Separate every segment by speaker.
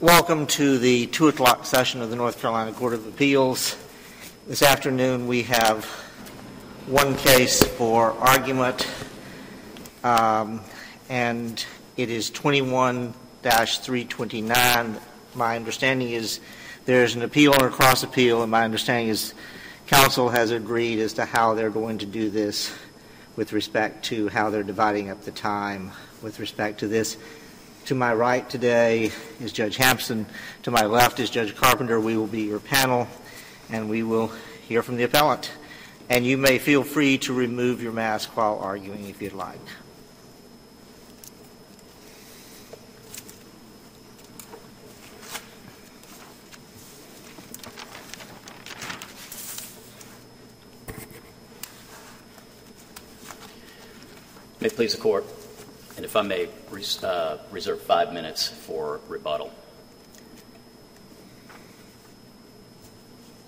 Speaker 1: Welcome to the 2 o'clock session of the North Carolina Court of Appeals. This afternoon we have one case for argument, um, and it is 21-329. My understanding is there's an appeal or a cross appeal, and my understanding is counsel has agreed as to how they're going to do this with respect to how they're dividing up the time with respect to this. To my right today is Judge Hampson. To my left is Judge Carpenter. We will be your panel, and we will hear from the appellant. And you may feel free to remove your mask while arguing if you'd like.
Speaker 2: May it please the court, and if I may res- uh, reserve five minutes for rebuttal.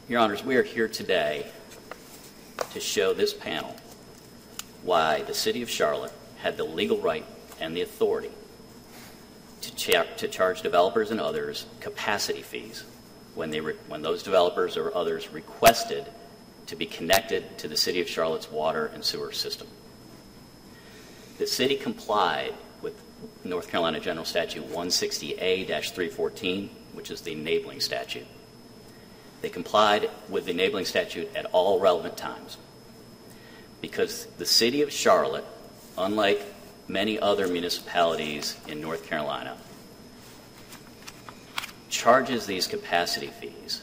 Speaker 2: Your Honors, we are here today to show this panel why the City of Charlotte had the legal right and the authority to, to charge developers and others capacity fees when, they re- when those developers or others requested to be connected to the City of Charlotte's water and sewer system. The city complied with North Carolina General Statute 160A 314, which is the enabling statute. They complied with the enabling statute at all relevant times because the city of Charlotte, unlike many other municipalities in North Carolina, charges these capacity fees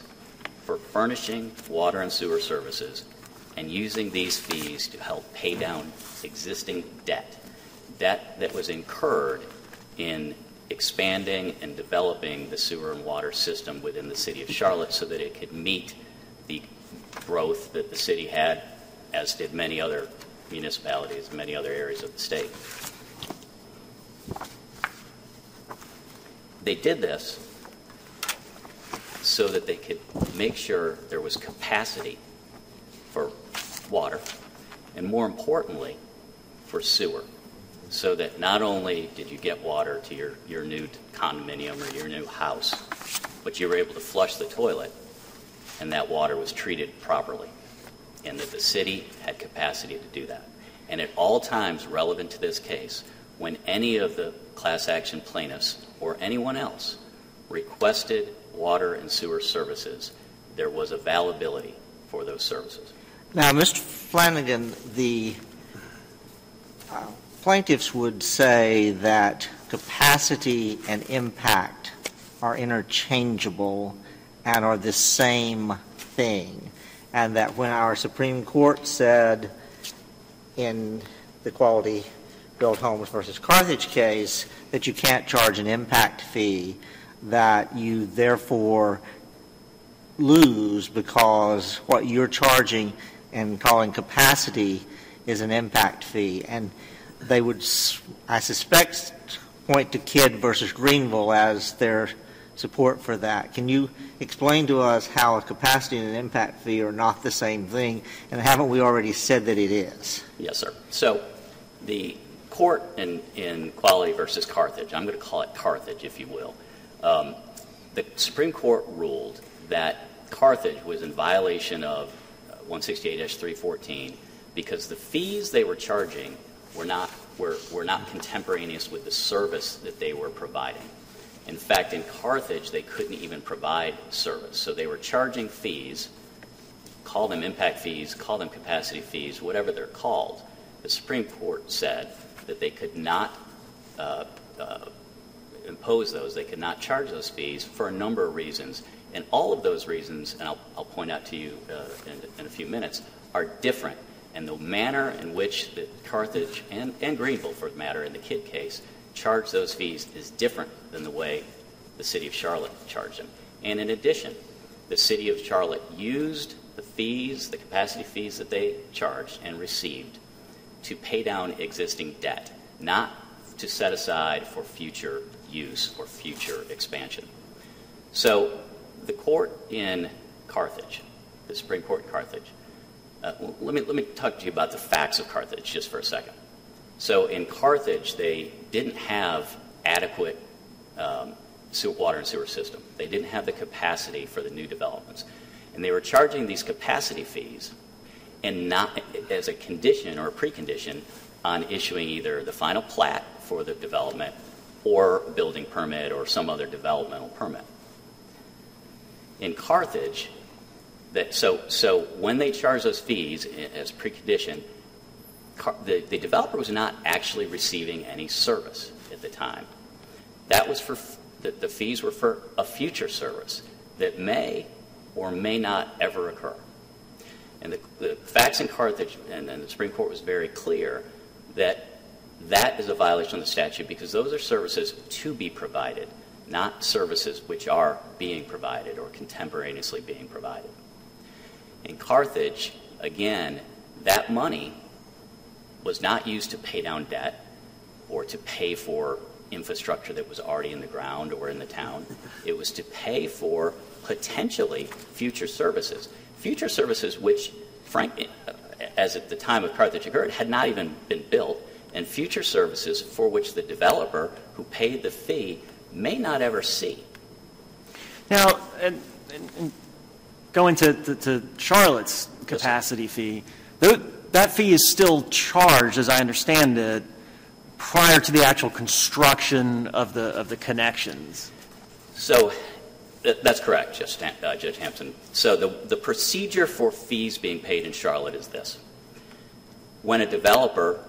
Speaker 2: for furnishing water and sewer services and using these fees to help pay down existing debt debt that was incurred in expanding and developing the sewer and water system within the city of Charlotte so that it could meet the growth that the city had, as did many other municipalities, and many other areas of the state. They did this so that they could make sure there was capacity for water, and more importantly, for sewer so that not only did you get water to your, your new condominium or your new house, but you were able to flush the toilet and that water was treated properly, and that the city had capacity to do that. And at all times relevant to this case, when any of the class action plaintiffs or anyone else requested water and sewer services, there was availability for those services.
Speaker 1: Now, Mr. Flanagan, the uh, plaintiffs would say that capacity and impact are interchangeable and are the same thing, and that when our Supreme Court said in the Quality Built Homes versus Carthage case that you can't charge an impact fee, that you therefore lose because what you're charging and calling capacity is an impact fee. And they would, I suspect, point to Kidd versus Greenville as their support for that. Can you explain to us how a capacity and an impact fee are not the same thing, and haven't we already said that it is?
Speaker 2: Yes, sir. So the court in, in Quality versus Carthage, I'm going to call it Carthage, if you will, um, the Supreme Court ruled that Carthage was in violation of 160A-314 because the fees they were charging were not, were, were not contemporaneous with the service that they were providing. In fact, in Carthage, they couldn't even provide service. So they were charging fees, call them impact fees, call them capacity fees, whatever they're called. The Supreme Court said that they could not uh, uh, impose those, they could not charge those fees for a number of reasons. And all of those reasons, and I'll, I'll point out to you uh, in, in a few minutes, are different and the manner in which the Carthage and, and Greenville, for the matter, in the Kidd case, charge those fees is different than the way the city of Charlotte charged them. And in addition, the city of Charlotte used the fees, the capacity fees that they charged and received to pay down existing debt, not to set aside for future use or future expansion. So the court in Carthage, the Supreme Court in Carthage, uh, let, me, let me talk to you about the facts of Carthage just for a second. So in Carthage, they didn't have adequate um, water and sewer system. They didn't have the capacity for the new developments. And they were charging these capacity fees and not as a condition or a precondition on issuing either the final plat for the development or building permit or some other developmental permit. In Carthage, that, so, so when they charge those fees eh, as precondition, the, the developer was not actually receiving any service at the time. That was for the, the fees were for a future service that may or may not ever occur. And the, the facts in Carthage and, and the Supreme Court was very clear that that is a violation of the statute because those are services to be provided, not services which are being provided or contemporaneously being provided. In Carthage, again, that money was not used to pay down debt or to pay for infrastructure that was already in the ground or in the town. It was to pay for potentially future services. Future services which, frankly, as at the time of Carthage occurred, had not even been built, and future services for which the developer who paid the fee may not ever see.
Speaker 3: Now, and, and, and going to, to, to, Charlotte's capacity yes, fee, that fee is still charged, as I understand it, prior to the actual construction of the, of the connections.
Speaker 2: So that's correct, Judge, uh, Judge Hampson. So the, the procedure for fees being paid in Charlotte is this. When a developer,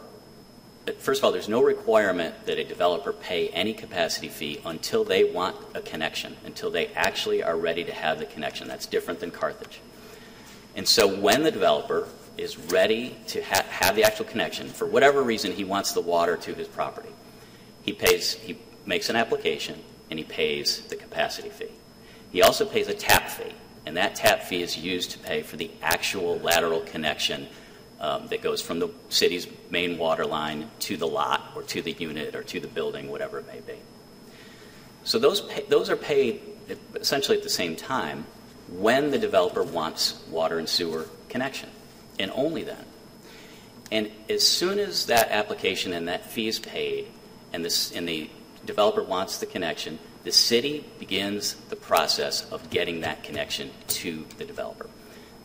Speaker 2: first of all, there's no requirement that a developer pay any capacity fee until they want a connection, until they actually are ready to have the connection. That's different than Carthage. And so when the developer is ready to ha- have the actual connection, for whatever reason he wants the water to his property, he pays, he makes an application and he pays the capacity fee. He also pays a tap fee, and that tap fee is used to pay for the actual lateral connection um, that goes from the city's main water line to the lot or to the unit or to the building, whatever it may be. So those, pay, those are paid essentially at the same time when the developer wants water and sewer connection and only then. And as soon as that application and that fee is paid, and, this, and the developer wants the connection, the city begins the process of getting that connection to the developer.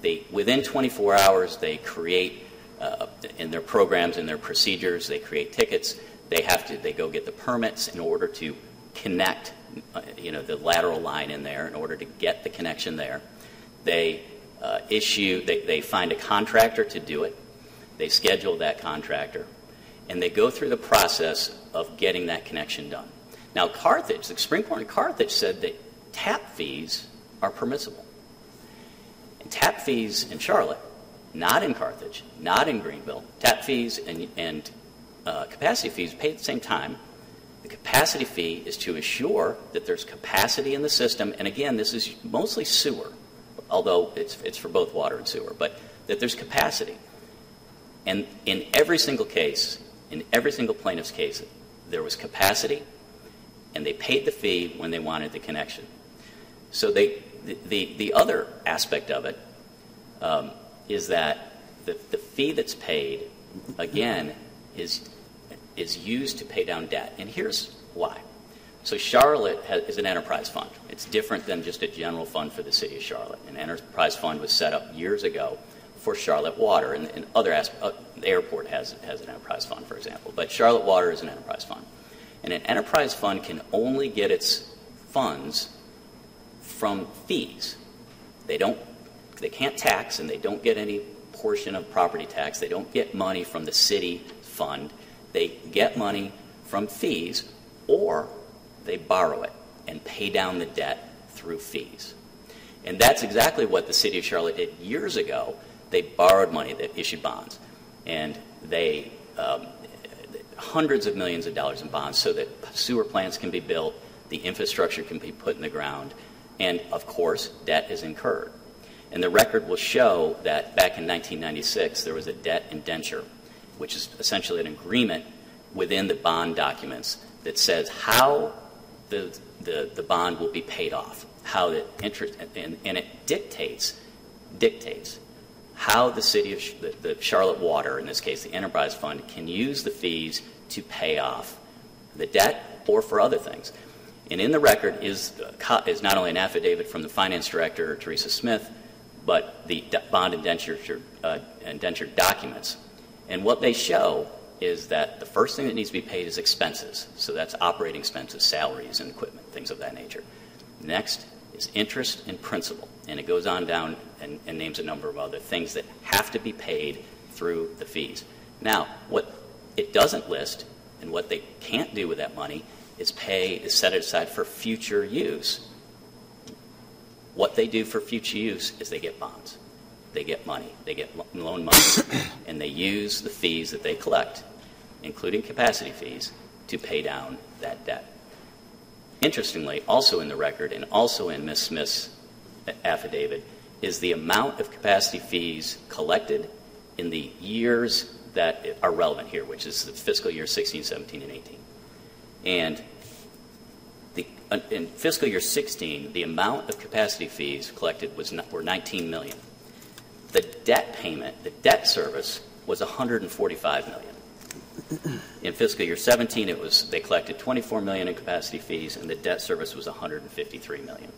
Speaker 2: They, within 24 hours, they create uh, in their programs and their procedures, they create tickets. They have to, they go get the permits in order to connect, uh, you know, the lateral line in there in order to get the connection there. They uh, issue, they, they find a contractor to do it, they schedule that contractor, and they go through the process of getting that connection done. Now, Carthage, the Supreme Court in Carthage said that tap fees are permissible. And tap fees in Charlotte, not in Carthage, not in Greenville, tap fees and, and uh, capacity fees paid at the same time. The capacity fee is to assure that there's capacity in the system, and again, this is mostly sewer although it's, it's for both water and sewer, but that there's capacity. And in every single case, in every single plaintiff's case, there was capacity, and they paid the fee when they wanted the connection. So they, the, the, the other aspect of it um, is that the, the fee that's paid, again, is, is used to pay down debt. And here's why. So Charlotte has, is an enterprise fund. It's different than just a general fund for the city of Charlotte. An enterprise fund was set up years ago for Charlotte Water, and, and other aspects. Uh, the airport has has an enterprise fund, for example. But Charlotte Water is an enterprise fund, and an enterprise fund can only get its funds from fees. They don't. They can't tax, and they don't get any portion of property tax. They don't get money from the city fund. They get money from fees or they borrow it and pay down the debt through fees. And that's exactly what the city of Charlotte did years ago. They borrowed money, they issued bonds, and they um, hundreds of millions of dollars in bonds so that sewer plants can be built, the infrastructure can be put in the ground, and of course, debt is incurred. And the record will show that back in 1996, there was a debt indenture, which is essentially an agreement within the bond documents that says how the, the, the bond will be paid off, how the interest, and, and it dictates, dictates how the city of the, the Charlotte Water, in this case the enterprise fund, can use the fees to pay off the debt or for other things. And in the record is, uh, is not only an affidavit from the finance director, Teresa Smith, but the bond indenture, uh, indenture documents. And what they show is that the first thing that needs to be paid is expenses. So that's operating expenses, salaries, and equipment, things of that nature. Next is interest and principal. And it goes on down and, and names a number of other things that have to be paid through the fees. Now, what it doesn't list and what they can't do with that money is pay, is set it aside for future use. What they do for future use is they get bonds. They get money. They get loan money. and they use the fees that they collect, including capacity fees, to pay down that debt. Interestingly, also in the record and also in Ms. Smith's affidavit is the amount of capacity fees collected in the years that are relevant here, which is the fiscal year 16, 17, and 18. And Uh, in fiscal year 16, the amount of capacity fees collected was were 19 million. The debt payment, the debt service, was 145 million. In fiscal year 17, it was they collected 24 million in capacity fees, and the debt service was 153 million.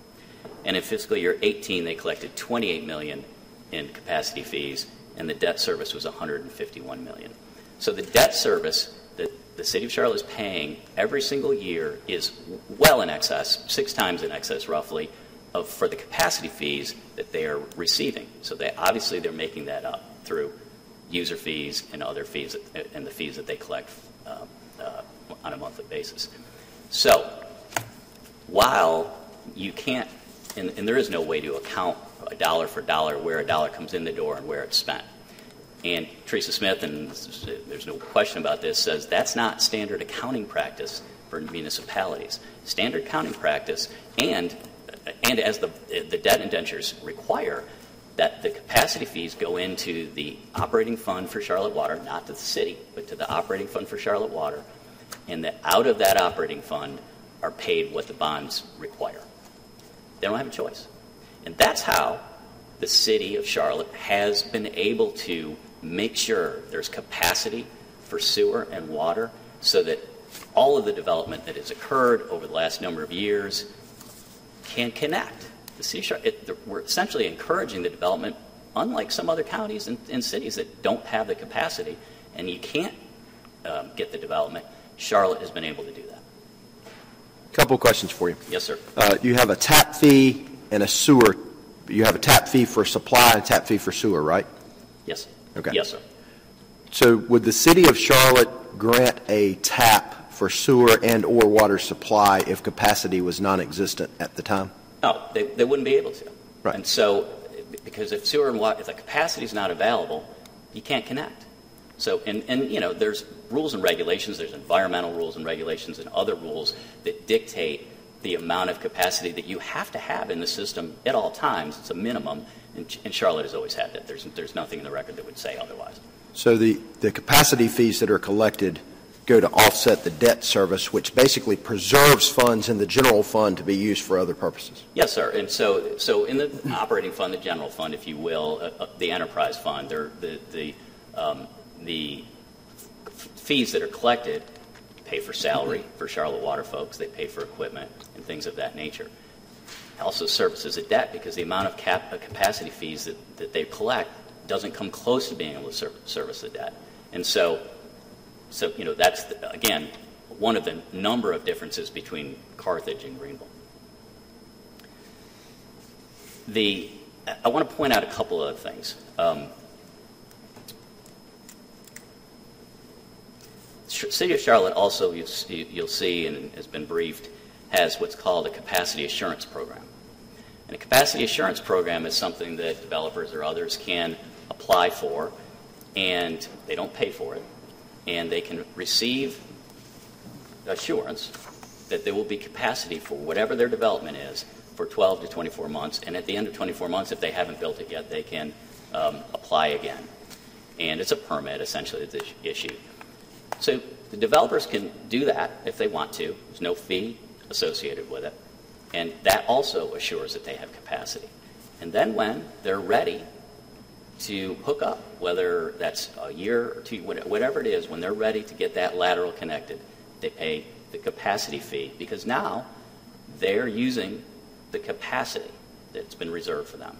Speaker 2: And in fiscal year 18, they collected 28 million in capacity fees, and the debt service was 151 million. So the debt service that the city of Charlotte is paying every single year is well in excess, six times in excess roughly, of for the capacity fees that they are receiving. So they obviously they're making that up through user fees and other fees that, and the fees that they collect uh, uh, on a monthly basis. So while you can't, and, and there is no way to account a dollar for dollar where a dollar comes in the door and where it's spent. And Teresa Smith, and there's no question about this, says that's not standard accounting practice for municipalities. Standard accounting practice, and and as the the debt indentures require, that the capacity fees go into the operating fund for Charlotte Water, not to the city, but to the operating fund for Charlotte Water, and that out of that operating fund are paid what the bonds require. They don't have a choice. And that's how the city of Charlotte has been able to make sure there's capacity for sewer and water so that all of the development that has occurred over the last number of years can connect. The it, we're essentially encouraging the development, unlike some other counties and, and cities that don't have the capacity, and you can't um, get the development. Charlotte has been able to do that.
Speaker 4: Couple questions for you.
Speaker 2: Yes, sir.
Speaker 4: Uh, you have a tap fee and a sewer. You have a tap fee for supply and a tap fee for sewer, right?
Speaker 2: Yes.
Speaker 4: Okay.
Speaker 2: Yes, sir.
Speaker 4: So would the city of Charlotte grant a tap for sewer and or water supply if capacity was non-existent at the time?
Speaker 2: No, they, they wouldn't be able to.
Speaker 4: Right.
Speaker 2: And so, because if sewer and water, if the capacity is not available, you can't connect. So, and, and you know, there's rules and regulations, there's environmental rules and regulations and other rules that dictate the amount of capacity that you have to have in the system at all times. It's a minimum, and, and Charlotte has always had that. There's, there's nothing in the record that would say otherwise.
Speaker 4: So the, the capacity fees that are collected go to offset the debt service, which basically preserves funds in the general fund to be used for other purposes.
Speaker 2: Yes, sir. And so, so in the operating fund, the general fund, if you will, uh, uh, the enterprise fund, the, the, um, the fees that are collected pay for salary for Charlotte Water folks, they pay for equipment and things of that nature. Also services a debt because the amount of cap, uh, capacity fees that, that they collect doesn't come close to being able to ser- service the debt. And so, so you know, that's, the, again, one of the number of differences between Carthage and Greenville. The, I want to point out a couple of things. Um, City of Charlotte also, you'll see, and has been briefed, has what's called a capacity assurance program. And a capacity assurance program is something that developers or others can apply for, and they don't pay for it, and they can receive assurance that there will be capacity for whatever their development is for 12 to 24 months, and at the end of 24 months, if they haven't built it yet, they can um, apply again. And it's a permit, essentially, that's issued. So The developers can do that if they want to. There's no fee associated with it. And that also assures that they have capacity. And then when they're ready to hook up, whether that's a year or two, whatever it is, when they're ready to get that lateral connected, they pay the capacity fee because now they're using the capacity that's been reserved for them.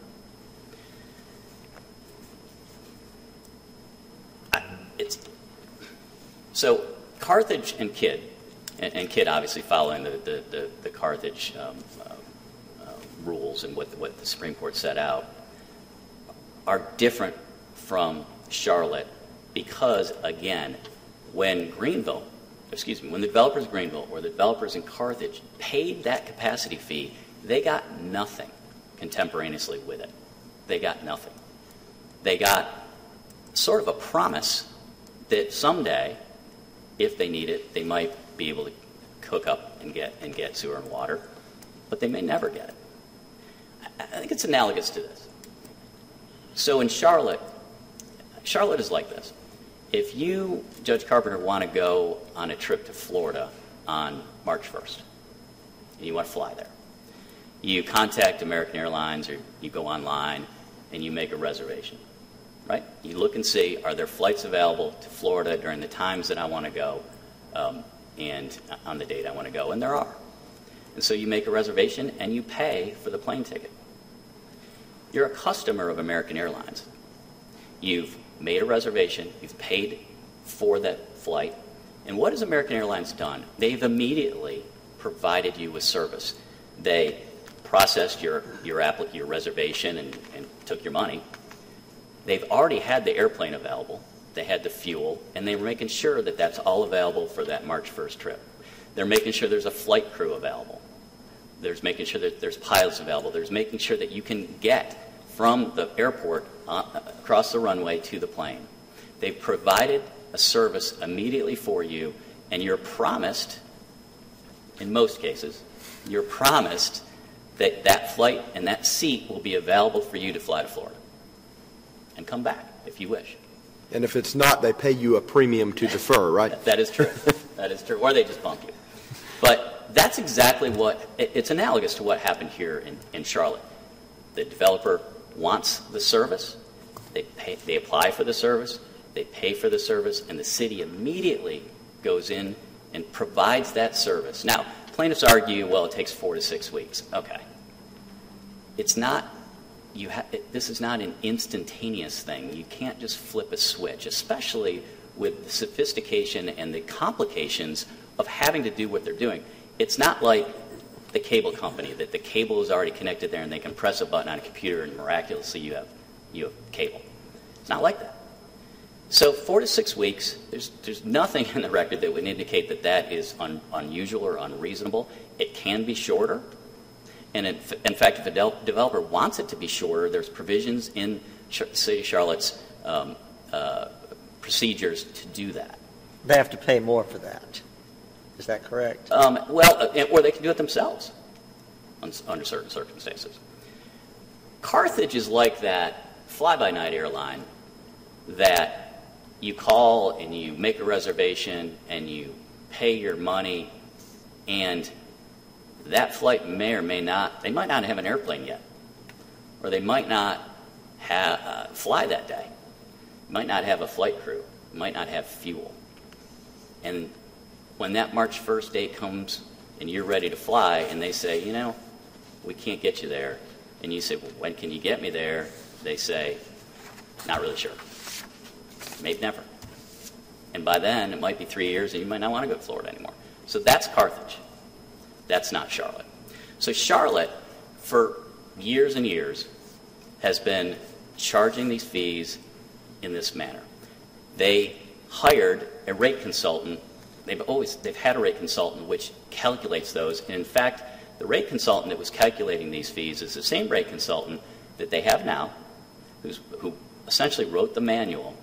Speaker 2: It's, so Carthage and Kidd, and, and Kidd obviously following the, the, the, the Carthage um, uh, uh, rules and what, what the Supreme Court set out, are different from Charlotte because, again, when Greenville, excuse me, when the developers in Greenville or the developers in Carthage paid that capacity fee, they got nothing contemporaneously with it. They got nothing. They got sort of a promise that someday, if they need it, they might be able to hook up and get and get sewer and water, but they may never get it. I think it's analogous to this. So in Charlotte, Charlotte is like this. If you, Judge Carpenter, want to go on a trip to Florida on March 1st, and you want to fly there, you contact American Airlines or you go online and you make a reservation, right? You look and see are there flights available to Florida during the times that I want to go um, and on the date I want to go, and there are. And so you make a reservation and you pay for the plane ticket. You're a customer of American Airlines. You've made a reservation, you've paid for that flight, and what has American Airlines done? They've immediately provided you with service. They processed your, your, your reservation and, and took your money. They've already had the airplane available, they had the fuel, and they were making sure that that's all available for that March 1st trip. They're making sure there's a flight crew available. There's making sure that there's pilots available. There's making sure that you can get from the airport uh, across the runway to the plane. They've provided a service immediately for you, and you're promised, in most cases, you're promised that that flight and that seat will be available for you to fly to Florida and come back if you wish.
Speaker 4: And if it's not, they pay you a premium to defer, right?
Speaker 2: that is true. that is true. Or they just bump you. But that's exactly what, it's analogous to what happened here in, in Charlotte. The developer wants the service, they, pay, they apply for the service, they pay for the service, and the city immediately goes in and provides that service. Now, plaintiffs argue, well, it takes four to six weeks. Okay. It's not, you ha- this is not an instantaneous thing. You can't just flip a switch, especially with the sophistication and the complications of having to do what they're doing. It's not like the cable company that the cable is already connected there and they can press a button on a computer and miraculously you have you have cable. It's not like that. So four to six weeks, there's, there's nothing in the record that would indicate that that is un, unusual or unreasonable. It can be shorter. And in, in fact, if a de- developer wants it to be shorter, there's provisions in Ch- City of Charlotte's um, uh, procedures to do that.
Speaker 1: They have to pay more for that. Is that correct?
Speaker 2: Um, well, uh, or they can do it themselves under certain circumstances. Carthage is like that fly by night airline that you call and you make a reservation and you pay your money, and that flight may or may not, they might not have an airplane yet, or they might not have, uh, fly that day, might not have a flight crew, might not have fuel. And when that March 1st date comes and you're ready to fly and they say, you know, we can't get you there, and you say, well, when can you get me there? They say, not really sure. Maybe never. And by then, it might be three years and you might not want to go to Florida anymore. So that's Carthage. That's not Charlotte. So Charlotte, for years and years, has been charging these fees in this manner. They hired a rate consultant they've always they've had a rate consultant which calculates those. And in fact, the rate consultant that was calculating these fees is the same rate consultant that they have now, who essentially wrote the manual,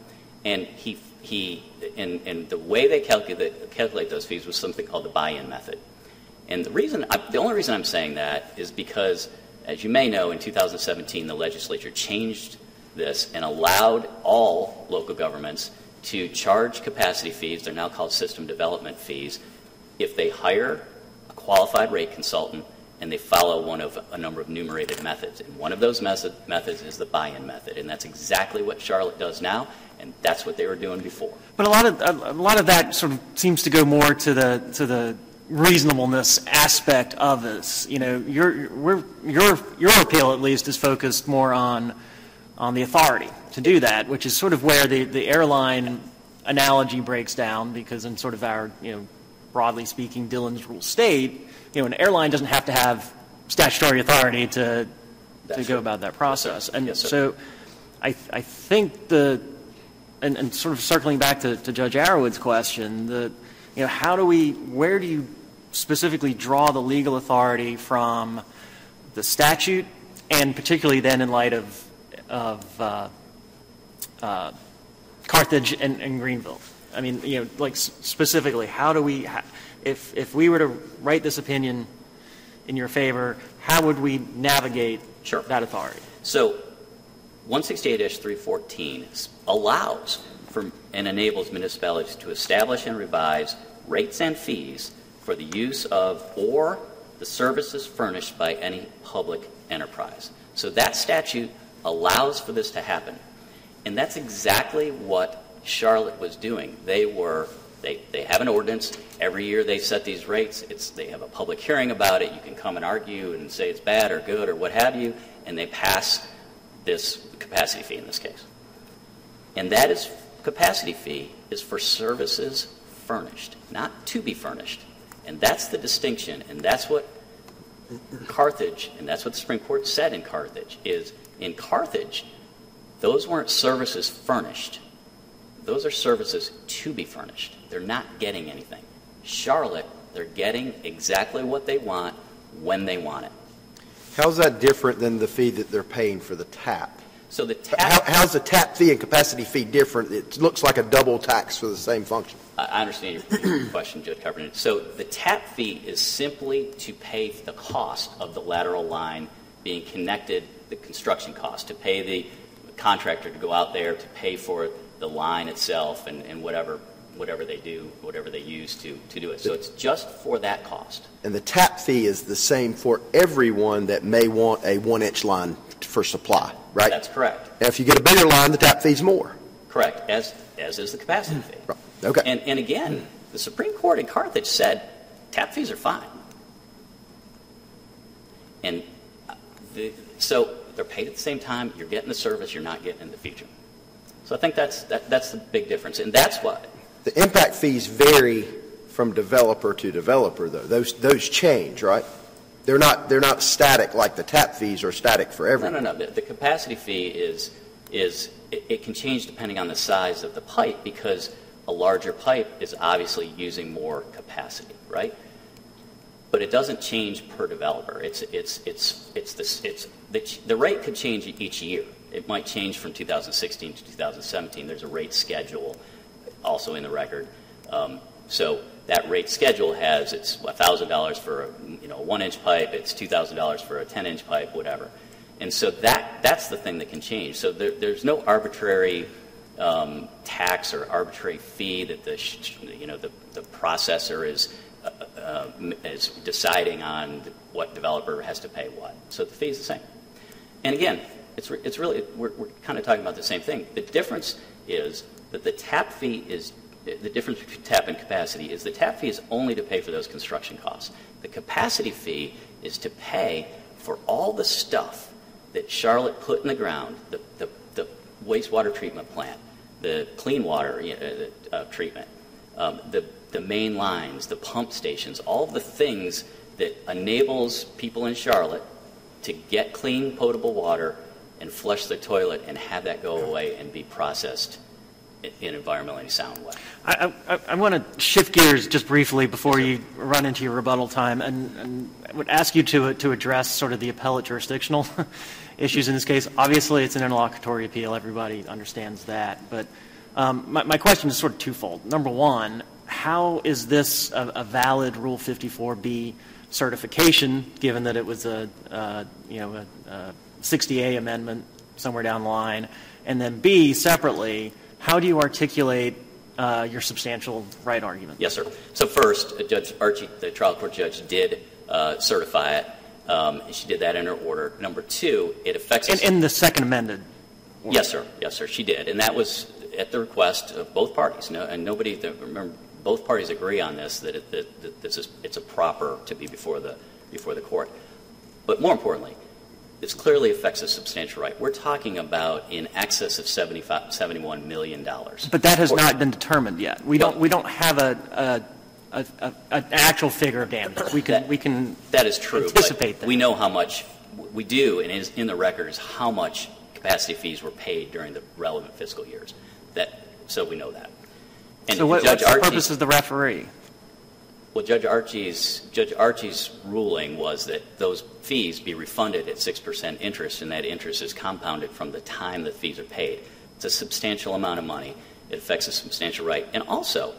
Speaker 2: and he he and, and the way they calculate calculate those fees was something called the buy-in method. And the reason, I, the only reason I'm saying that is because, as you may know, in 2017 the legislature changed this and allowed all local governments to charge capacity fees, they're now called system development fees, if they hire a qualified rate consultant and they follow one of a number of enumerated methods. And one of those method, methods is the buy-in method, and that's exactly what Charlotte does now, and that's what they were doing before.
Speaker 3: But a lot of a lot of that sort of seems to go more to the to the reasonableness aspect of this. You know, your we're, your your appeal at least is focused more on on the authority to do that, which is sort of where the, the airline analogy breaks down because in sort of our you know broadly speaking Dillon's rule state, you know, an airline doesn't have to have statutory authority to to go about that process. And
Speaker 2: Yes,
Speaker 3: so I I think the and, and sort of circling back to, to Judge Arrowood's question, the, you know, how do we, where do you specifically draw the legal authority from the statute, and particularly then in light of, of uh, uh, Carthage and, and Greenville? I mean, you know, like specifically, how do we, if, if we were to write this opinion in your favor, how would we navigate
Speaker 2: Sure.
Speaker 3: that authority?
Speaker 2: So 160A-314 allows for, and enables municipalities to establish and revise rates and fees for the use of or the services furnished by any public enterprise. So that statute allows for this to happen. And that's exactly what Charlotte was doing. They were, they, they have an ordinance. Every year they set these rates. It's, they have a public hearing about it. You can come and argue and say it's bad or good or what have you. And they pass this capacity fee in this case. And that is, capacity fee is for services furnished, not to be furnished. And that's the distinction, and that's what Carthage, and that's what the Supreme Court said in Carthage, is in Carthage, those weren't services furnished. Those are services to be furnished. They're not getting anything. Charlotte, they're getting exactly what they want when they want it.
Speaker 4: How's that different than the fee that they're paying for the tap?
Speaker 2: So the
Speaker 4: How, how's the tap fee and capacity fee different? It looks like a double tax for the same function.
Speaker 2: I understand your your question, Judge Carpenter. So the tap fee is simply to pay the cost of the lateral line being connected, the construction cost, to pay the contractor to go out there, to pay for the line itself and, and whatever, whatever they do, whatever they use to, to do it. So it's just for that cost.
Speaker 4: And the tap fee is the same for everyone that may want a one-inch line for supply, right?
Speaker 2: That's correct.
Speaker 4: And if you get a bigger line, the tap fee's more.
Speaker 2: Correct, as, as is the capacity fee.
Speaker 4: Right. Okay.
Speaker 2: And, and again, the Supreme Court in Carthage said tap fees are fine. And uh, the, so they're paid at the same time, you're getting the service, you're not getting in the future. So I think that's, that, that's the big difference. And that's what,
Speaker 4: The impact fees vary from developer to developer, though. Those, those change, right? They're not, they're not static like the tap fees are static for
Speaker 2: no,
Speaker 4: everyone.
Speaker 2: no, no, the, the capacity fee is, is it, it can change depending on the size of the pipe because a larger pipe is obviously using more capacity, right? But it doesn't change per developer. It's, it's, it's, it's, this, it's the, the rate could change each year. It might change from 2016 to 2017. There's a rate schedule also in the record. Um, so that rate schedule has it's $1,000 for a you know one inch pipe, it's $2,000 for a 10 inch pipe, whatever. And so that that's the thing that can change. So there, there's no arbitrary um, tax or arbitrary fee that the you know the, the processor is uh, uh, is deciding on what developer has to pay what. So the fee is the same. And again, it's, re- it's really, we're, we're kind of talking about the same thing. The difference is that the tap fee is, the difference between tap and capacity is the tap fee is only to pay for those construction costs. The capacity fee is to pay for all the stuff that Charlotte put in the ground, the, the, the wastewater treatment plant, the clean water you know, uh, treatment, um, the, the main lines, the pump stations, all the things that enables people in Charlotte to get clean, potable water and flush the toilet and have that go away and be processed in environmentally sound way.
Speaker 3: I, I, I want to shift gears just briefly before you run into your rebuttal time, and, and I would ask you to, to address sort of the appellate jurisdictional issues in this case. Obviously, it's an interlocutory appeal. Everybody understands that. But um, my, my question is sort of twofold. Number one, how is this a, a valid Rule 54B certification, given that it was a, you know, a, a 60A amendment somewhere down the line? And then B, separately, how do you articulate uh, your substantial right argument?
Speaker 2: Yes, sir. So first, uh, Judge Archie, the trial court judge, did uh, certify it. Um, She did that in her order. Number two, it affects.
Speaker 3: And in the second amended?
Speaker 2: Yes, sir. Yes, sir. She did, and that was at the request of both parties. No, and nobody. Remember, both parties agree on this that, it, that, that this is it's a proper to be before the before the court. But more importantly, this clearly affects a substantial right. We're talking about in excess of 75, 71 million dollars.
Speaker 3: But that has not been determined yet. We don't, we don't have a, a, a, a, an actual figure of damages. We can,
Speaker 2: That-
Speaker 3: we can,
Speaker 2: That is true.
Speaker 3: Anticipate that.
Speaker 2: We know how much we do, and is in the record is how much capacity fees were paid during the relevant fiscal years. That so we know that. And
Speaker 3: so what,
Speaker 2: Judge
Speaker 3: what's the purpose of the referee?
Speaker 2: Well, Judge Archie's, Judge Archie's ruling was that those fees be refunded at 6% interest, and that interest is compounded from the time the fees are paid. It's a substantial amount of money. It affects a substantial right. And also,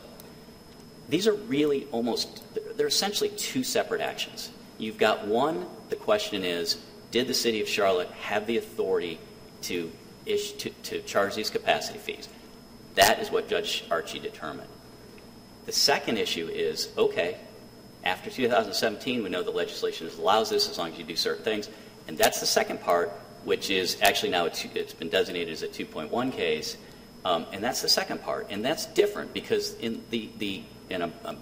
Speaker 2: these are really almost, they're essentially two separate actions. You've got one, the question is, did the city of Charlotte have the authority to, issue, to, to charge these capacity fees? That is what Judge Archie determined. The second issue is okay, after 2017, we know the legislation allows this as long as you do certain things. And that's the second part, which is actually now two, it's been designated as a 2.1 case. Um, and that's the second part. And that's different because in the, the and I'm, I'm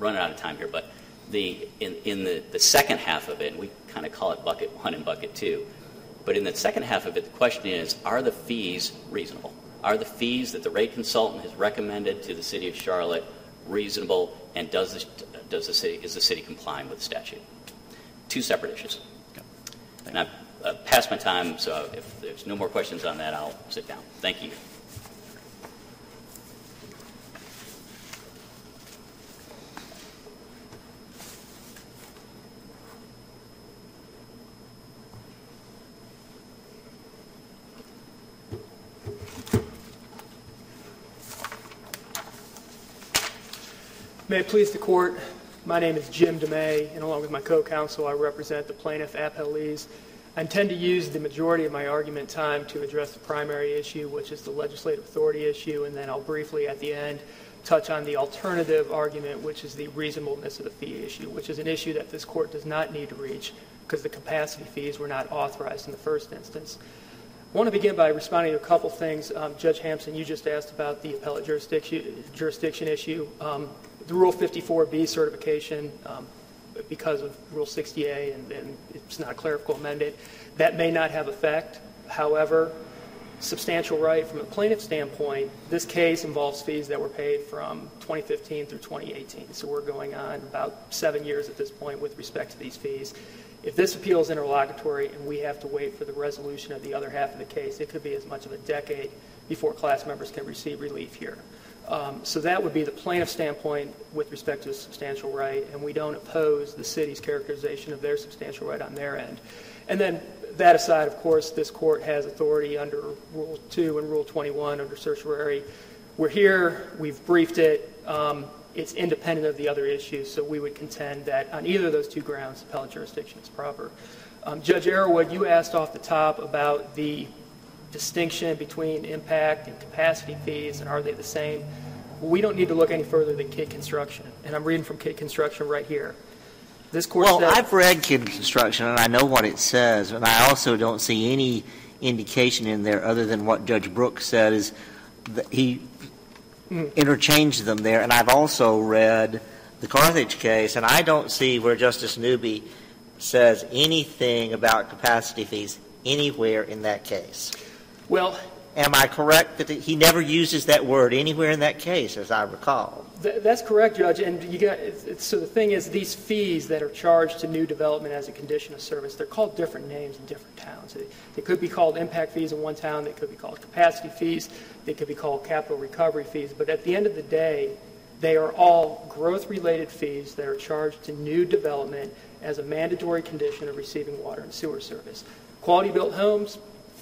Speaker 2: running out of time here, but the, in, in the, the second half of it, and we kind of call it bucket one and bucket two, but in the second half of it, the question is, are the fees reasonable? Are the fees that the rate consultant has recommended to the city of Charlotte reasonable, and does the, does the city, is the city complying with the statute? Two separate issues. And I've uh, passed my time, so if there's no more questions on that, I'll sit down. Thank you.
Speaker 5: May it please the court, my name is Jim DeMay, and along with my co-counsel, I represent the plaintiff appellees. I intend to use the majority of my argument time to address the primary issue, which is the legislative authority issue, and then I'll briefly at the end touch on the alternative argument, which is the reasonableness of the fee issue, which is an issue that this court does not need to reach because the capacity fees were not authorized in the first instance. I want to begin by responding to a couple things. Um, Judge Hampson, you just asked about the appellate jurisdiction, jurisdiction issue. Um, the Rule 54B certification, um, because of Rule 60A and, and it's not a clerical amendment, that may not have effect. However, substantial right from a plaintiff standpoint, this case involves fees that were paid from 2015 through 2018. So we're going on about seven years at this point with respect to these fees. If this appeal is interlocutory and we have to wait for the resolution of the other half of the case, it could be as much of a decade before class members can receive relief here. Um, so that would be the plaintiff standpoint with respect to a substantial right, and we don't oppose the city's characterization of their substantial right on their end. And then that aside, of course, this court has authority under Rule 2 and Rule 21 under certiorari. We're here, we've briefed it, um, it's independent of the other issues, so we would contend that on either of those two grounds, appellate jurisdiction is proper. Um, Judge Arrowood, you asked off the top about the distinction between impact and capacity fees, and are they the same? We don't need to look any further than Kidd Construction, and I'm reading from Kidd Construction right here. This court
Speaker 1: Well,
Speaker 5: said,
Speaker 1: I've read Kidd Construction, and I know what it says, and I also don't see any indication in there other than what Judge Brooks said is that he interchanged them there. And I've also read the Carthage case, and I don't see where Justice Newby says anything about capacity fees anywhere in that case.
Speaker 5: well,
Speaker 1: Am I correct that he never uses that word anywhere in that case, as I recall?
Speaker 5: Th- That's correct, Judge, and you got, it's- it's- so the thing is, these fees that are charged to new development as a condition of service, they're called different names in different towns. They- They could be called impact fees in one town, they could be called capacity fees, they could be called capital recovery fees, but at the end of the day, they are all growth-related fees that are charged to new development as a mandatory condition of receiving water and sewer service. Quality-built homes,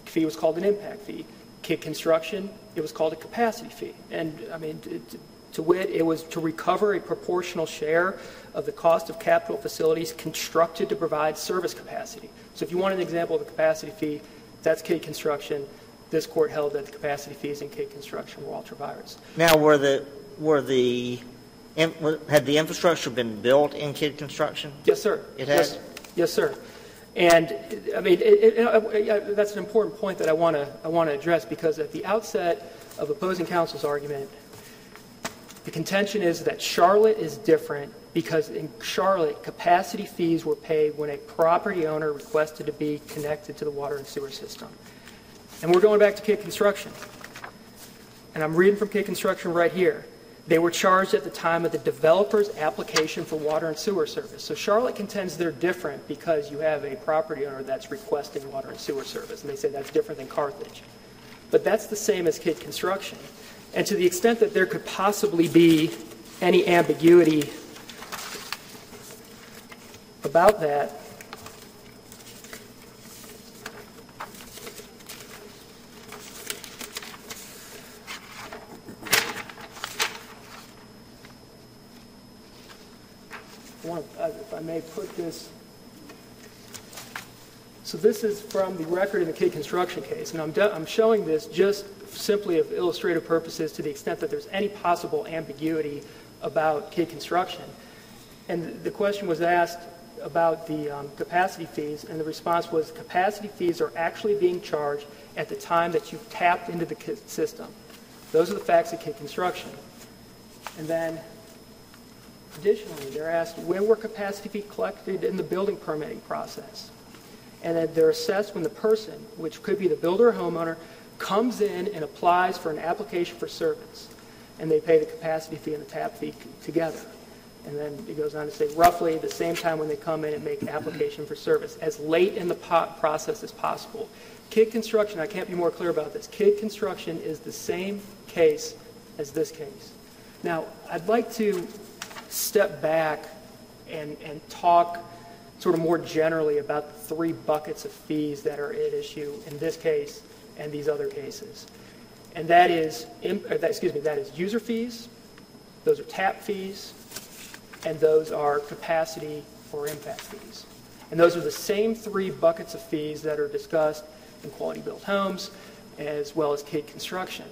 Speaker 5: fee was called an impact fee. Kidd Construction, it was called a capacity fee. And, I mean, t- t- to wit, it was to recover a proportional share of the cost of capital facilities constructed to provide service capacity. So if you want an example of a capacity fee, that's Kidd Construction. this court held that the capacity fees in Kidd Construction were ultra-vires.
Speaker 1: Now, were the, were the, had the infrastructure been built in Kidd Construction?
Speaker 5: Yes, sir.
Speaker 1: It
Speaker 5: Yes- Yes, sir. And, I mean, it- it- uh, that's an important point that I want to, I want to address, because at the outset of opposing counsel's argument, the contention is that Charlotte is different because in Charlotte, capacity fees were paid when a property owner requested to be connected to the water and sewer system. And we're going back to Kidd Construction. And I'm reading from Kidd Construction right here. They were charged at the time of the developer's application for water and sewer service. So Charlotte contends they're different because you have a property owner that's requesting water and sewer service, and they say that's different than Carthage. But that's the same as Kidd Construction. And to the extent that there could possibly be any ambiguity about that, I want to- if I may put this, so this is from the record in the Kidd Construction case, and I'm, I'm showing this just simply of illustrative purposes to the extent that there's any possible ambiguity about Kidd Construction. And the question was asked about the um, capacity fees, and the response was capacity fees are actually being charged at the time that you tapped into the system. Those are the facts of Kidd Construction. And then Additionally, they're asked, when were capacity fees collected in the building permitting process? And then they're assessed when the person, which could be the builder or homeowner, comes in and applies for an application for service. And they pay the capacity fee and the tap fee together. And then it goes on to say roughly the same time when they come in and make an application for service, as late in the process as possible. Kidd Construction, I can't be more clear about this, Kidd Construction is the same case as this case. Now, I'd like to step back and, and talk sort of more generally about the three buckets of fees that are at issue in this case and these other cases. And that is, excuse me, that is user fees, those are tap fees, and those are capacity or impact fees. And those are the same three buckets of fees that are discussed in quality built homes as well as Kidd Construction.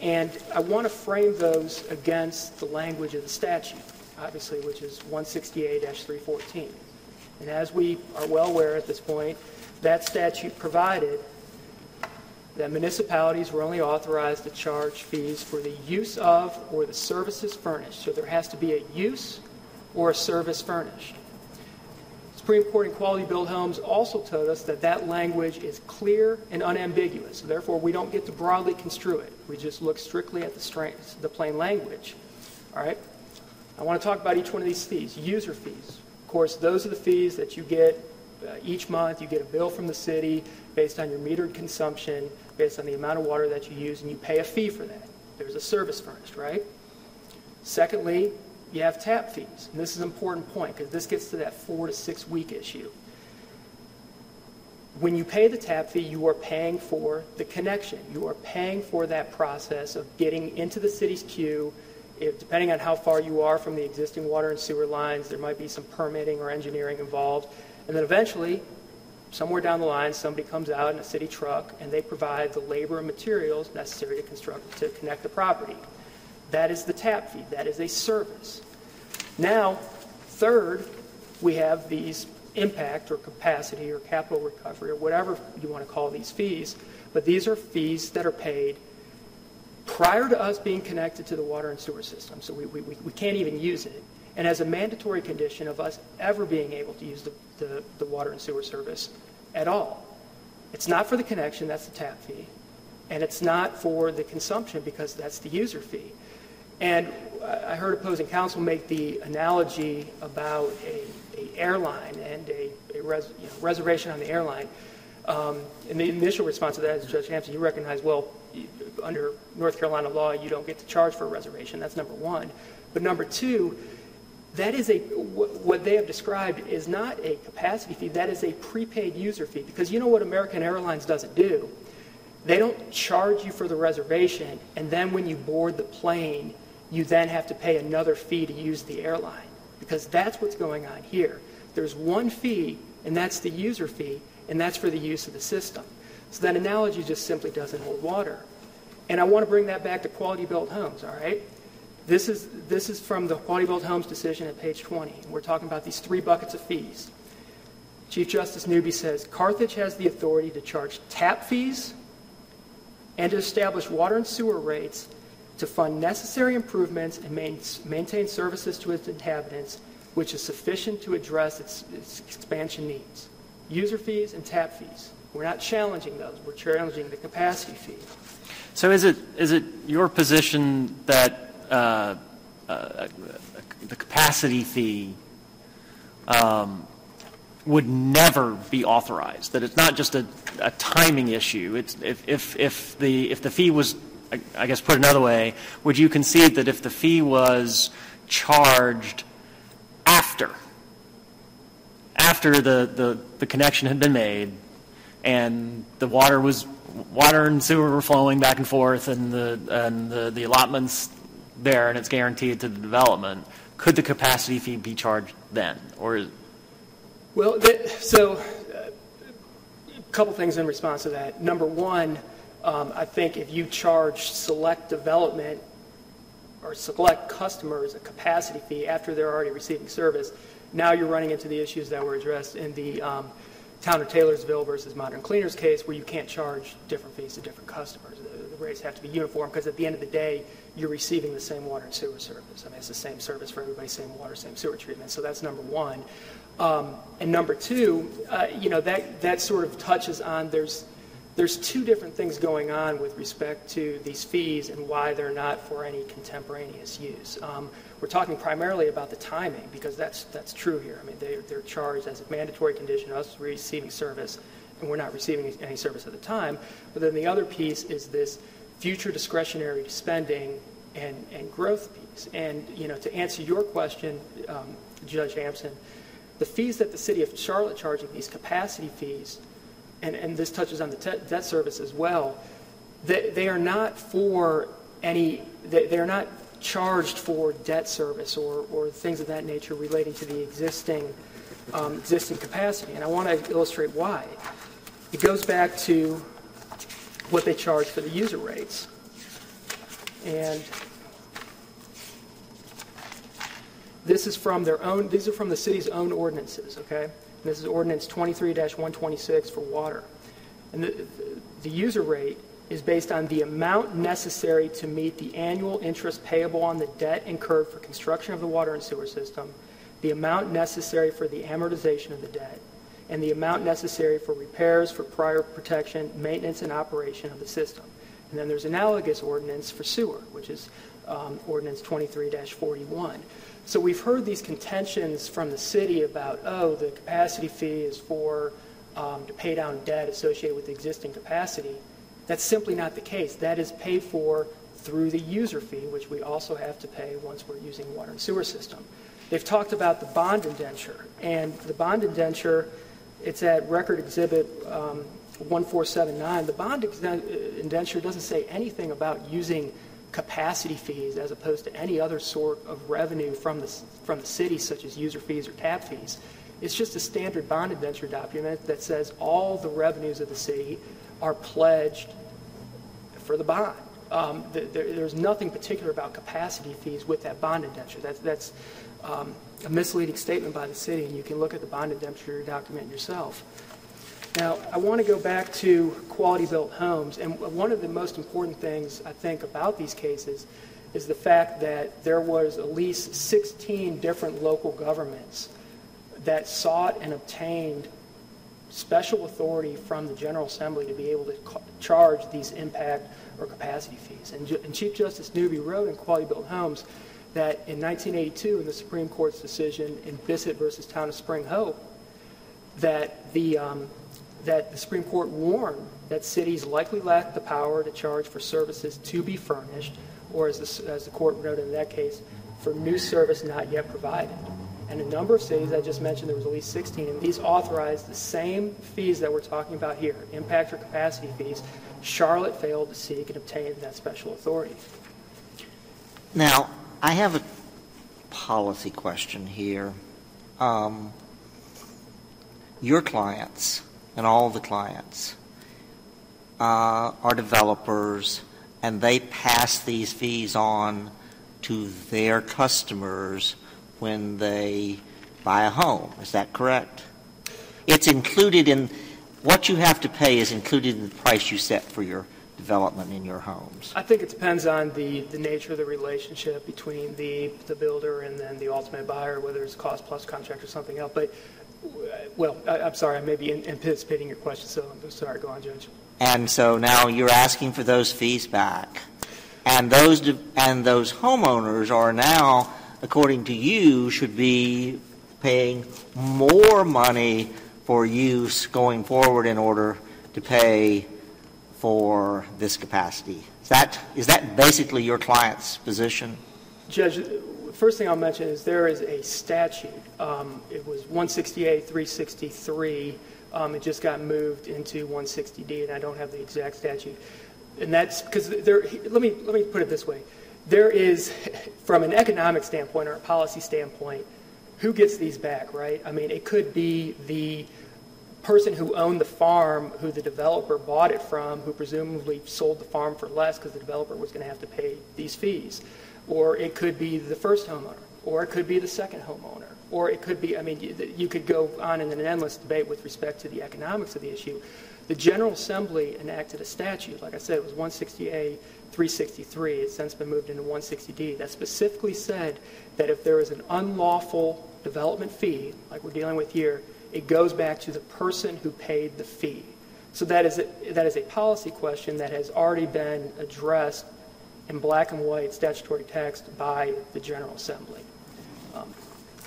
Speaker 5: And I want to frame those against the language of the statute, obviously, which is 160A-314. And as we are well aware at this point, that statute provided that municipalities were only authorized to charge fees for the use of or the services furnished. So there has to be a use or a service furnished. Supreme Court in Quality Built Homes also told us that that language is clear and unambiguous. So therefore, we don't get to broadly construe it. We just look strictly at the, the plain language. All right? I want to talk about each one of these fees. User fees. Of course, those are the fees that you get uh, each month. You get a bill from the city based on your metered consumption, based on the amount of water that you use, and you pay a fee for that. There's a service furnished, right? Secondly, you have tap fees. And this is an important point because this gets to that four to six week issue. When you pay the tap fee, you are paying for the connection. You are paying for that process of getting into the city's queue. If, depending on how far you are from the existing water and sewer lines, there might be some permitting or engineering involved. And then eventually, somewhere down the line, somebody comes out in a city truck and they provide the labor and materials necessary to construct, to connect the property. That is the tap fee. That is a service. Now, third, we have these impact or capacity or capital recovery or whatever you want to call these fees, but these are fees that are paid prior to us being connected to the water and sewer system. So we, we, we can't even use it. And as a mandatory condition of us ever being able to use the, the, the water and sewer service at all. It's not for the connection, that's the tap fee. And it's not for the consumption because that's the user fee. And I heard opposing counsel make the analogy about a, a airline and a, a res, you know, reservation on the airline. Um, and the initial response to that is, Judge Hampson, you recognize, well, under North Carolina law, you don't get to charge for a reservation. That's number one. But number two, that is a, what they have described is not a capacity fee, that is a prepaid user fee. Because you know what American Airlines doesn't do? They don't charge you for the reservation, and then when you board the plane, you then have to pay another fee to use the airline. Because that's what's going on here. There's one fee, and that's the user fee, and that's for the use of the system. So that analogy just simply doesn't hold water. And I want to bring that back to quality built homes, all right? This is, this is from the Quality Built Homes decision at page 20. We're talking about these three buckets of fees. Chief Justice Newby says Carthage has the authority to charge tap fees and to establish water and sewer rates to fund necessary improvements and main, maintain services to its inhabitants, which is sufficient to address its, its expansion needs. User fees and tap fees. We're not challenging those. We're challenging the capacity fee.
Speaker 3: So is it, is it your position that uh, uh, the capacity fee um, would never be authorized? That it's not just a, a timing issue? It's, if, if, if, the, if the fee was, I- guess put another way, would you concede that if the fee was charged after, after the, the, the connection had been made, and the water was water and sewer were flowing back and forth and the and the, the allotments there and it's guaranteed to the development could the capacity fee be charged then or
Speaker 5: Well, th- so uh, a couple things in response to that. Number one, um, I think if you charge select development or select customers a capacity fee after they're already receiving service, now you're running into the issues that were addressed in the um, Town of Taylorsville versus Modern Cleaners case, where you can't charge different fees to different customers. The, the rates have to be uniform because at the end of the day, you're receiving the same water and sewer service. I mean, it's the same service for everybody, same water, same sewer treatment. So that's number one. Um, and number two, uh, you know, that, that sort of touches on there's, there's two different things going on with respect to these fees and why they're not for any contemporaneous use. Um, we're talking primarily about the timing because that's, that's true here. I mean, they, they're charged as a mandatory condition of us receiving service, and we're not receiving any service at the time. But then the other piece is this future discretionary spending and, and growth piece. And, you know, to answer your question, um, Judge Hampson, the fees that the city of Charlotte charging, these capacity fees, and, and this touches on the te- debt service as well, they, they are not for any, they, they're not charged for debt service or, or things of that nature relating to the existing, um, existing capacity. And I want to illustrate why. It goes back to what they charge for the user rates. And this is from their own, these are from the city's own ordinances, okay? This is ordinance 23-126 for water. And the, the user rate is based on the amount necessary to meet the annual interest payable on the debt incurred for construction of the water and sewer system, the amount necessary for the amortization of the debt, and the amount necessary for repairs for prior protection, maintenance, and operation of the system. And then there's analogous ordinance for sewer, which is um, ordinance 23-41. So we've heard these contentions from the city about, oh, the capacity fee is for um, to pay down debt associated with existing capacity. That's simply not the case. That is paid for through the user fee, which we also have to pay once we're using water and sewer system. They've talked about the bond indenture, and the bond indenture, it's at record exhibit um, 1479. The bond indenture doesn't say anything about using capacity fees as opposed to any other sort of revenue from the, from the city, such as user fees or tap fees. It's just a standard bond indenture document that says all the revenues of the city are pledged for the bond. Um, th- there, there's nothing particular about capacity fees with that bond indenture. That's, that's um, a misleading statement by the city, and you can look at the bond indenture document yourself. Now, I want to go back to quality built homes, and one of the most important things I think about these cases is the fact that there was at least 16 different local governments that sought and obtained special authority from the General Assembly to be able to charge these impact or capacity fees. And, and Chief Justice Newby wrote in Quality Built Homes that in 1982, in the Supreme Court's decision in Bissett versus Town of Spring Hope, that the, um, that the Supreme Court warned that cities likely lack the power to charge for services to be furnished, or as the, as the court noted in that case, for new service not yet provided. And a number of cities, I just mentioned there was at least 16, and these authorized the same fees that we're talking about here, impact or capacity fees. Charlotte failed to seek and obtain that special authority.
Speaker 1: Now, I have a policy question here. Um, your clients and all the clients uh, are developers, and they pass these fees on to their customers when they buy a home. Is that correct? It's included in, what you have to pay is included in the price you set for your development in your homes.
Speaker 5: I think it depends on the, the nature of the relationship between the, the builder and then the ultimate buyer, whether it's cost plus contract or something else. But, well, I, I'm sorry, I may be anticipating your question, so I'm sorry. Go on, Judge.
Speaker 1: And so now you're asking for those fees back. And those, and those homeowners are now, according to you, should be paying more money for use going forward in order to pay for this capacity. Is that, is that basically your client's position?
Speaker 5: Judge, first thing I'll mention is there is a statute. Um, it was 160A 363. Um, it just got moved into 160D, and I don't have the exact statute. And that's because there. Let me let me put it this way: there is, from an economic standpoint or a policy standpoint, who gets these back, right? I mean, it could be the person who owned the farm who the developer bought it from, who presumably sold the farm for less because the developer was going to have to pay these fees. Or it could be the first homeowner, or it could be the second homeowner, or it could be, I mean, you could go on in an endless debate with respect to the economics of the issue. The General Assembly enacted a statute, like I said, it was 160A 363. It's since been moved into 160D that specifically said that if there is an unlawful development fee, like we're dealing with here, it goes back to the person who paid the fee. So that is a, that is a policy question that has already been addressed in black and white statutory text by the General Assembly. Um,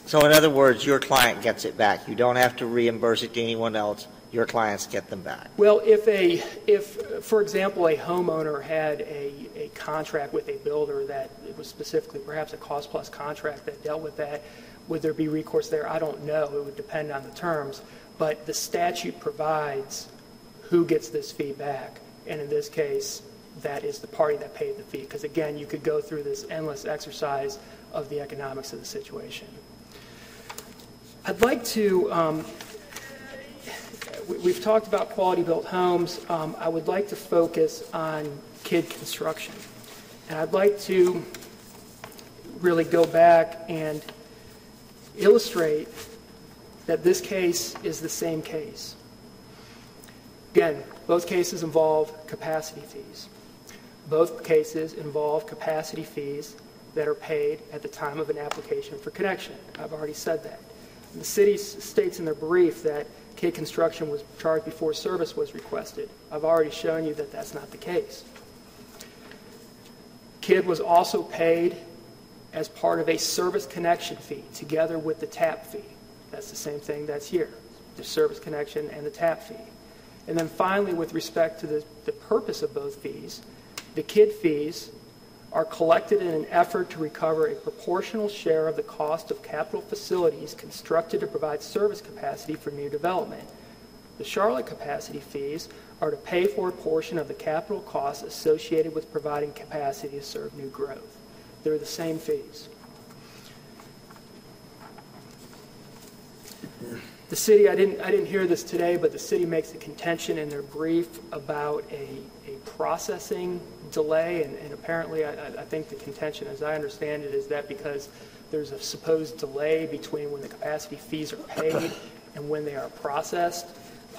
Speaker 1: so, in other words, your client gets it back. You don't have to reimburse it to anyone else. Your clients get them back.
Speaker 5: Well, if a if for example a homeowner had a, a contract with a builder that it was specifically perhaps a cost plus contract that dealt with that, would there be recourse there? I don't know. It would depend on the terms. But the statute provides who gets this fee back. And in this case, that is the party that paid the fee. Because again, you could go through this endless exercise of the economics of the situation. I'd like to, um, we've talked about quality built homes. Um, I would like to focus on Kidd construction. And I'd like to really go back and illustrate that this case is the same case. Again, both cases involve capacity fees. Both cases involve capacity fees that are paid at the time of an application for connection. I've already said that. The city states in their brief that Kidd construction was charged before service was requested. I've already shown you that that's not the case. Kidd was also paid as part of a service connection fee together with the tap fee. That's the same thing that's here the service connection and the tap fee. And then finally, with respect to the, the purpose of both fees, the Kidd fees are collected in an effort to recover a proportional share of the cost of capital facilities constructed to provide service capacity for new development. The Charlotte capacity fees are to pay for a portion of the capital costs associated with providing capacity to serve new growth. They're the same fees. The city, I didn't, I didn't hear this today, but the city makes a contention in their brief about a, a processing delay, and, and apparently I, I think the contention, as I understand it, is that because there's a supposed delay between when the capacity fees are paid and when they are processed,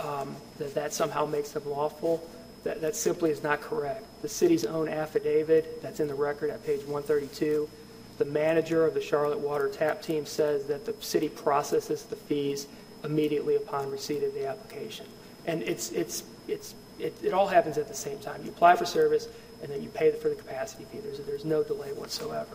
Speaker 5: um, that that somehow makes them lawful. That, that simply is not correct. The city's own affidavit, that's in the record at page 132, the manager of the Charlotte Water Tap Team says that the city processes the fees immediately upon receipt of the application. And it's, it's, it's, it, it all happens at the same time. You apply for service, and then you pay for the capacity fee. There's, there's no delay whatsoever.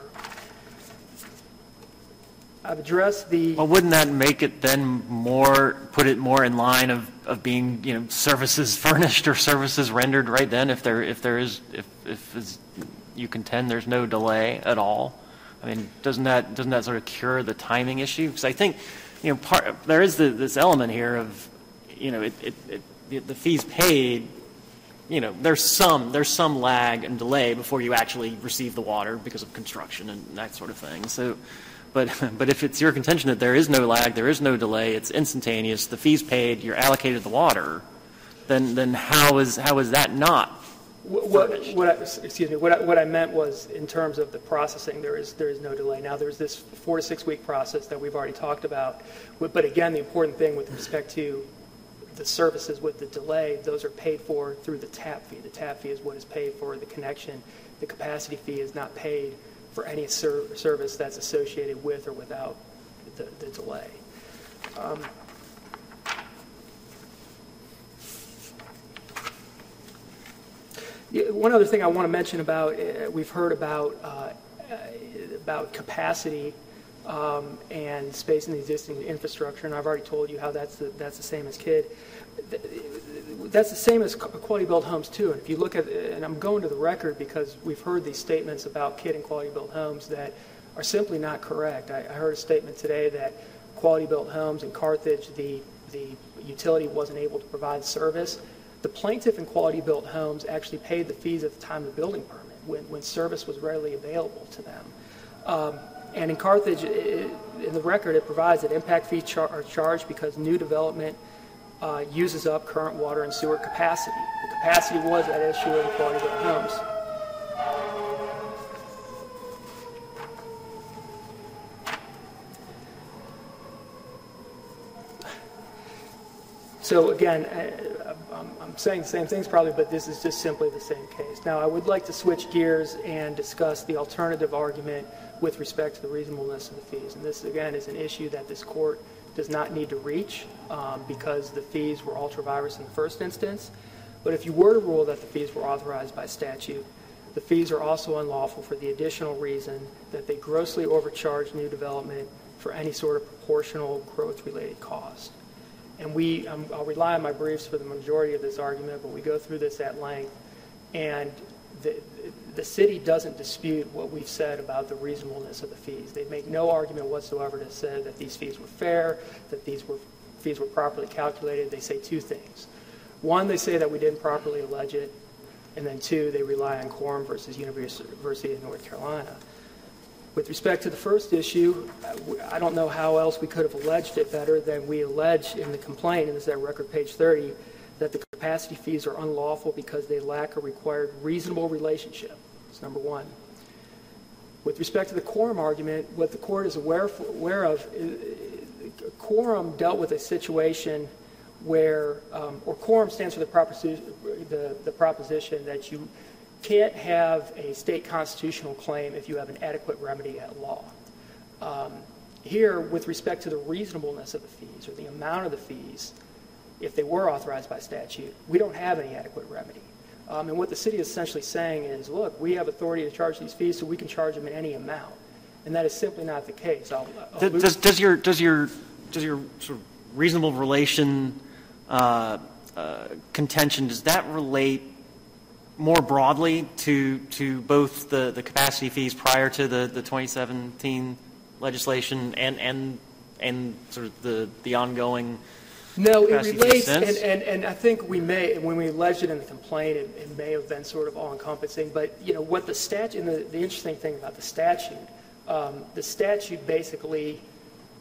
Speaker 5: I've addressed the.
Speaker 3: Well, wouldn't that make it then more, put it more in line of, of being, you know, services furnished or services rendered right then if there, if there is, if, if you contend there's no delay at all? I mean, doesn't that, doesn't that sort of cure the timing issue? Because I think, you know, part, there is the, this element here of, you know, it, it, it, the fees paid, you know, there's some, there's some lag and delay before you actually receive the water because of construction and that sort of thing. So, but, but if it's your contention that there is no lag, there is no delay, it's instantaneous, the fee's paid, you're allocated the water, then, then how is, how is that not?
Speaker 5: What, what-
Speaker 3: furnished.
Speaker 5: what, I- excuse me, what I, what I meant was, in terms of the processing, there is, there is no delay. Now, there's this four to six week process that we've already talked about. But again, the important thing with respect to the services with the delay, those are paid for through the tap fee. The tap fee is what is paid for the connection. The capacity fee is not paid for any ser- service that's associated with or without the, the delay. Um, One other thing I want to mention about, uh, we've heard about, uh, about capacity um, and space in the existing infrastructure, and I've already told you how that's the, that's the same as Kidd. That's the same as quality built homes too. And if you look at, and I'm going to the record because we've heard these statements about Kidd and quality built homes that are simply not correct. I, I heard a statement today that quality built homes in Carthage, the, the utility wasn't able to provide service. The plaintiff in quality built homes actually paid the fees at the time of the building permit when, when service was readily available to them. Um, and in Carthage, i- i- in the record, it provides that impact fees char- are charged because new development uh, uses up current water and sewer capacity. The capacity was at issue in quality built homes. So again, I'm- I'm saying the same things probably, but this is just simply the same case. Now, I would like to switch gears and discuss the alternative argument with respect to the reasonableness of the fees. And this, again, is an issue that this court does not need to reach um, because the fees were ultra-vires in the first instance. But if you were to rule that the fees were authorized by statute, the fees are also unlawful for the additional reason that they grossly overcharge new development for any sort of proportional growth-related cost. And we, um, I'll rely on my briefs for the majority of this argument, but we go through this at length. And the, the city doesn't dispute what we've said about the reasonableness of the fees. They make no argument whatsoever to say that these fees were fair, that these were, fees were properly calculated. They say two things. One, they say that we didn't properly allege it. And then two, they rely on Corum versus University of North Carolina. With respect to the first issue, I don't know how else we could have alleged it better than we allege in the complaint, and this is at record page 30, that the capacity fees are unlawful because they lack a required reasonable relationship. That's number one. With respect to the Corum argument, what the court is aware, aware of, Corum dealt with a situation where, um, or Corum stands for the proposition, the, the proposition that you can't have a state constitutional claim if you have an adequate remedy at law. Um, Here, with respect to the reasonableness of the fees or the amount of the fees, if they were authorized by statute, we don't have any adequate remedy. Um, And what the city is essentially saying is, look, we have authority to charge these fees, so we can charge them in any amount. And that is simply not the case. I'll- I'll
Speaker 3: Does- Does, does your, does your, does your sort of reasonable relation uh, uh, contention, does that relate more broadly to, to both the, the capacity fees prior to the, the 2017 legislation and, and, and sort of the, the ongoing?
Speaker 5: No, it
Speaker 3: capacity
Speaker 5: relates, and, and, and I think we may, when we alleged it in the complaint, it, it may have been sort of all-encompassing, but, you know, what the statute, and the, the interesting thing about the statute, um, the statute basically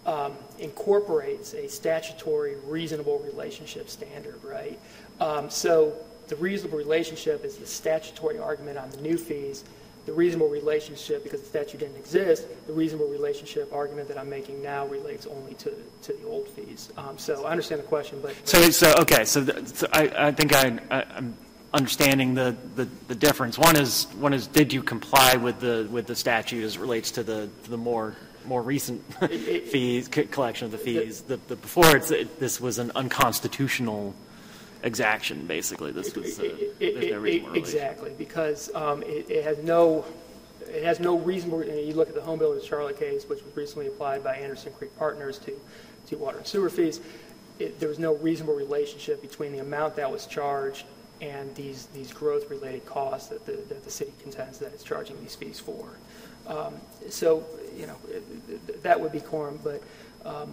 Speaker 5: um, incorporates a statutory reasonable relationship standard, right? Um, so the reasonable relationship is the statutory argument on the new fees. The reasonable relationship, because the statute didn't exist, the reasonable relationship argument that I'm making now relates only to, to the old fees. Um, so I understand the question, but.
Speaker 3: So, so, okay, so, th- so I, I think I, I- I'm understanding the, the, the difference. One is, one is, did you comply with the, with the statute as it relates to the, to the more, more recent
Speaker 5: it-
Speaker 3: fees, co- collection of the fees? The, the, before, it's, it- this was an unconstitutional exaction, basically. This was, uh,
Speaker 5: It- it-
Speaker 3: there's no reasonable relation.
Speaker 5: Exactly, because um, it it has no, it has no reasonable, you look at the Home Builders Charlotte case, which was recently applied by Anderson Creek Partners to, to water and sewer fees, it- there was no reasonable relationship between the amount that was charged and these, these growth-related costs that the, that the city contends that it's charging these fees for. Um, So, you know, it- it- that would be Corum, but um,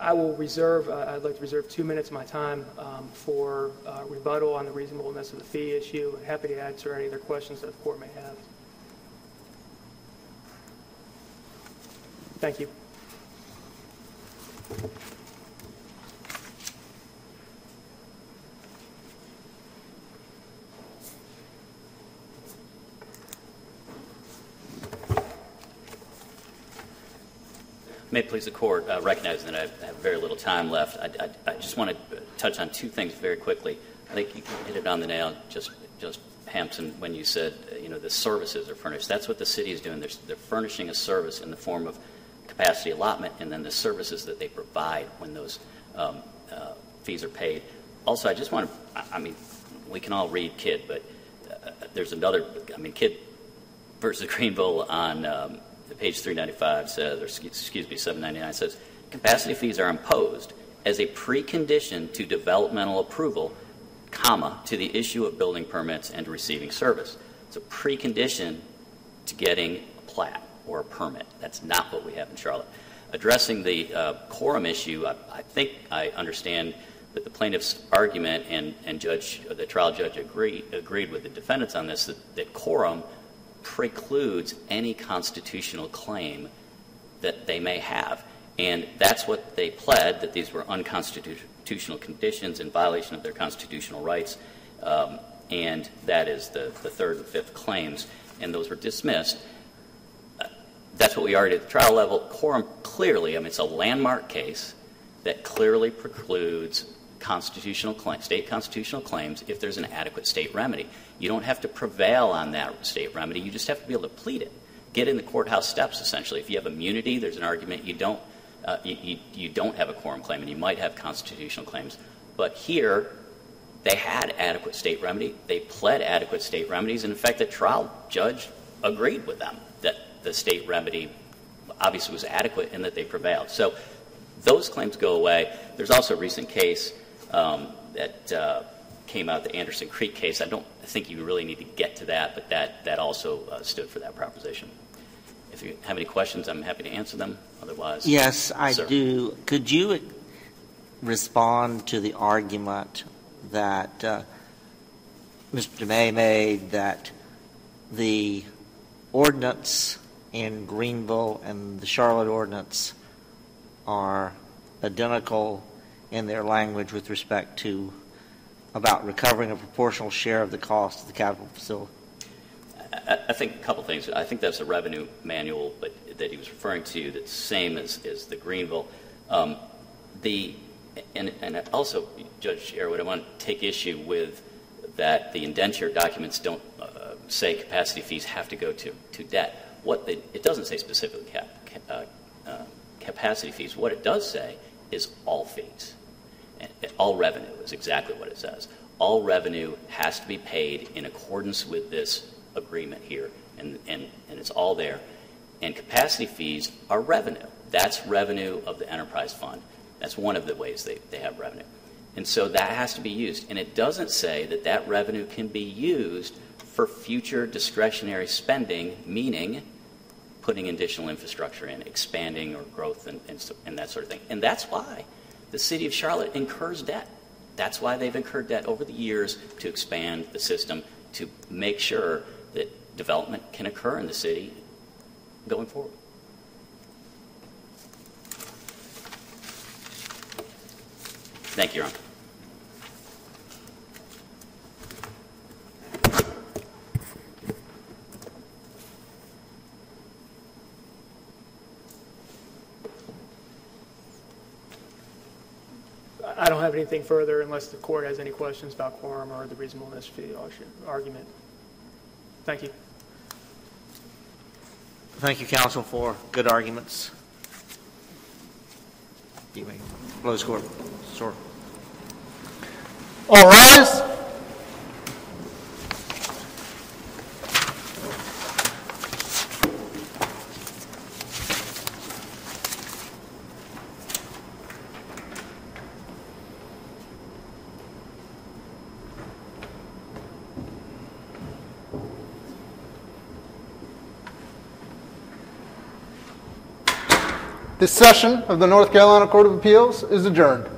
Speaker 5: I will reserve, uh, I'd like to reserve two minutes of my time um, for uh, rebuttal on the reasonableness of the fee issue. Happy to answer any other questions that the court may have. Thank you.
Speaker 2: May it please the court, uh, recognizing that I have very little time left, I, I, I just want to touch on two things very quickly. I think you hit it on the nail, just, just Hampson, when you said, uh, you know, the services are furnished. That's what the city is doing. They're, they're furnishing a service in the form of capacity allotment and then the services that they provide when those um, uh, fees are paid. Also, I just want to, I, mean, we can all read Kidd, but uh, there's another, I mean, Kidd versus Greenville on um, page 395 says, or excuse me, 799 says, capacity fees are imposed as a precondition to developmental approval, comma, to the issue of building permits and receiving service. It's a precondition to getting a plat or a permit. That's not what we have in Charlotte. Addressing the uh, Corum issue, I, I, think I understand that the plaintiff's argument and, and judge, the trial judge agreed, agreed with the defendants on this, that, that Corum precludes any constitutional claim that they may have. And that's what they pled, that these were unconstitutional conditions in violation of their constitutional rights. Um, and that is the, the third and fifth claims. And those were dismissed. Uh, that's what we argued at the trial level. Corum clearly, I mean, it's a landmark case that clearly precludes constitutional claims, state constitutional claims, if there's an adequate state remedy. You don't have to prevail on that state remedy. You just have to be able to plead it. Get in the courthouse steps, essentially. If you have immunity, there's an argument you don't, uh, you, you, you don't have a Corum claim, and you might have constitutional claims. But here, they had adequate state remedy. They pled adequate state remedies. And in fact, the trial judge agreed with them that the state remedy obviously was adequate and that they prevailed. So those claims go away. There's also a recent case um, that uh, came out, the Anderson Creek case. I don't think you really need to get to that, but that, that also uh, stood for that proposition. If you have any questions, I'm happy to answer them. Otherwise,
Speaker 1: yes, I
Speaker 2: sir.
Speaker 1: do. Could you respond to the argument that uh, Mr. May made that the ordinance in Greenville and the Charlotte ordinance are identical in their language with respect to about recovering a proportional share of the cost of the capital facility?
Speaker 2: I, I think a couple things. I think that's a revenue manual but, that he was referring to that's same as, as the Greenville. Um, the, and, and also, Judge Sherwood, I want to take issue with that the indenture documents don't uh, say capacity fees have to go to, to debt. What it doesn't say specifically cap, uh, uh, capacity fees. What it does say is all fees all revenue is exactly what it says. All revenue has to be paid in accordance with this agreement here, and, and, and it's all there. And capacity fees are revenue. That's revenue of the enterprise fund. That's one of the ways they, they have revenue. And so that has to be used. And it doesn't say that that revenue can be used for future discretionary spending, meaning putting additional infrastructure in, expanding or growth, and, and, and that sort of thing. And that's why the city of Charlotte incurs debt. That's why they've incurred debt over the years to expand the system to make sure that development can occur in the city going forward. Thank you, Your Honor.
Speaker 5: I don't have anything further unless the court has any questions about Corum or the reasonableness of the argument. Thank you.
Speaker 1: Thank you, counsel, for good arguments. You may close court. Sir.
Speaker 6: All rise. This session of the North Carolina Court of Appeals is adjourned.